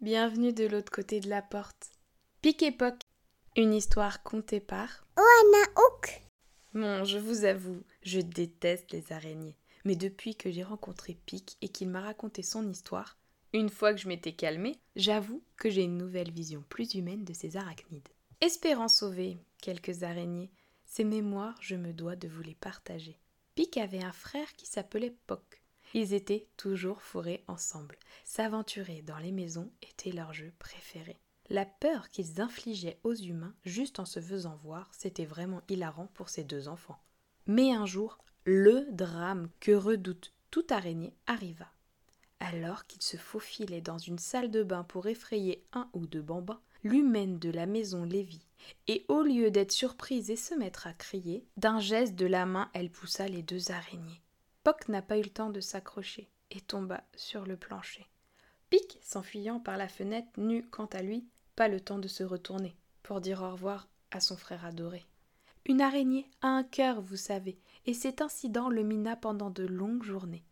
bienvenue de l'autre côté de la porte. Pic et Poc, une histoire contée par Oana Hook. Bon, je vous avoue, je déteste les araignées. Mais depuis que j'ai rencontré Pic et qu'il m'a raconté son histoire, une fois que je m'étais calmée, j'avoue que j'ai une nouvelle vision plus humaine de ces arachnides. Espérant sauver quelques araignées, ces mémoires, je me dois de vous les partager. Pic avait un frère qui s'appelait Poc. Ils étaient toujours fourrés ensemble. S'aventurer dans les maisons était leur jeu préféré. La peur qu'ils infligeaient aux humains juste en se faisant voir, c'était vraiment hilarant pour ces deux enfants. Mais un jour, le drame que redoute toute araignée arriva. Alors qu'il se faufilait dans une salle de bain pour effrayer un ou deux bambins, l'humaine de la maison les vit, et au lieu d'être surprise et se mettre à crier, d'un geste de la main elle poussa les deux araignées. Poc n'a pas eu le temps de s'accrocher et tomba sur le plancher. Pic, s'enfuyant par la fenêtre, n'eut, quant à lui, pas le temps de se retourner pour dire au revoir à son frère adoré. Une araignée a un cœur, vous savez, et cet incident le mina pendant de longues journées.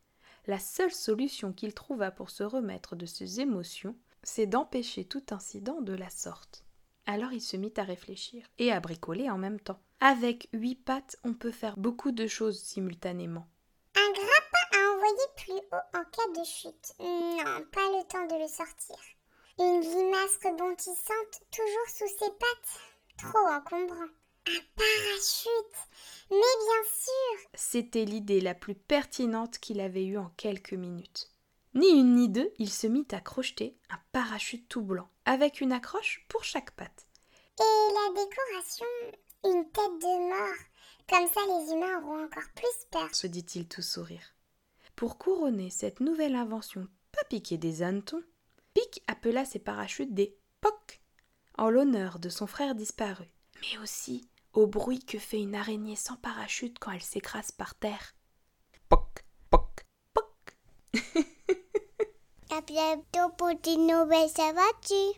La seule solution qu'il trouva pour se remettre de ses émotions, c'est d'empêcher tout incident de la sorte. Alors il se mit à réfléchir et à bricoler en même temps. Avec huit pattes, on peut faire beaucoup de choses simultanément. En cas de chute. Non, pas le temps de le sortir. Une limace rebondissante toujours sous ses pattes. Trop encombrant. Un parachute. Mais bien sûr. C'était l'idée la plus pertinente qu'il avait eue en quelques minutes. Ni une ni deux, il se mit à crocheter un parachute tout blanc, avec une accroche pour chaque patte. Et la décoration Une tête de mort. Comme ça, les humains auront encore plus peur. se dit-il tout sourire. Pour couronner cette nouvelle invention pas piquée des hannetons, Pic appela ses parachutes des POC, en l'honneur de son frère disparu, mais aussi au bruit que fait une araignée sans parachute quand elle s'écrase par terre. Poc, poc, poc. À bientôt pour des nouvelles aventures.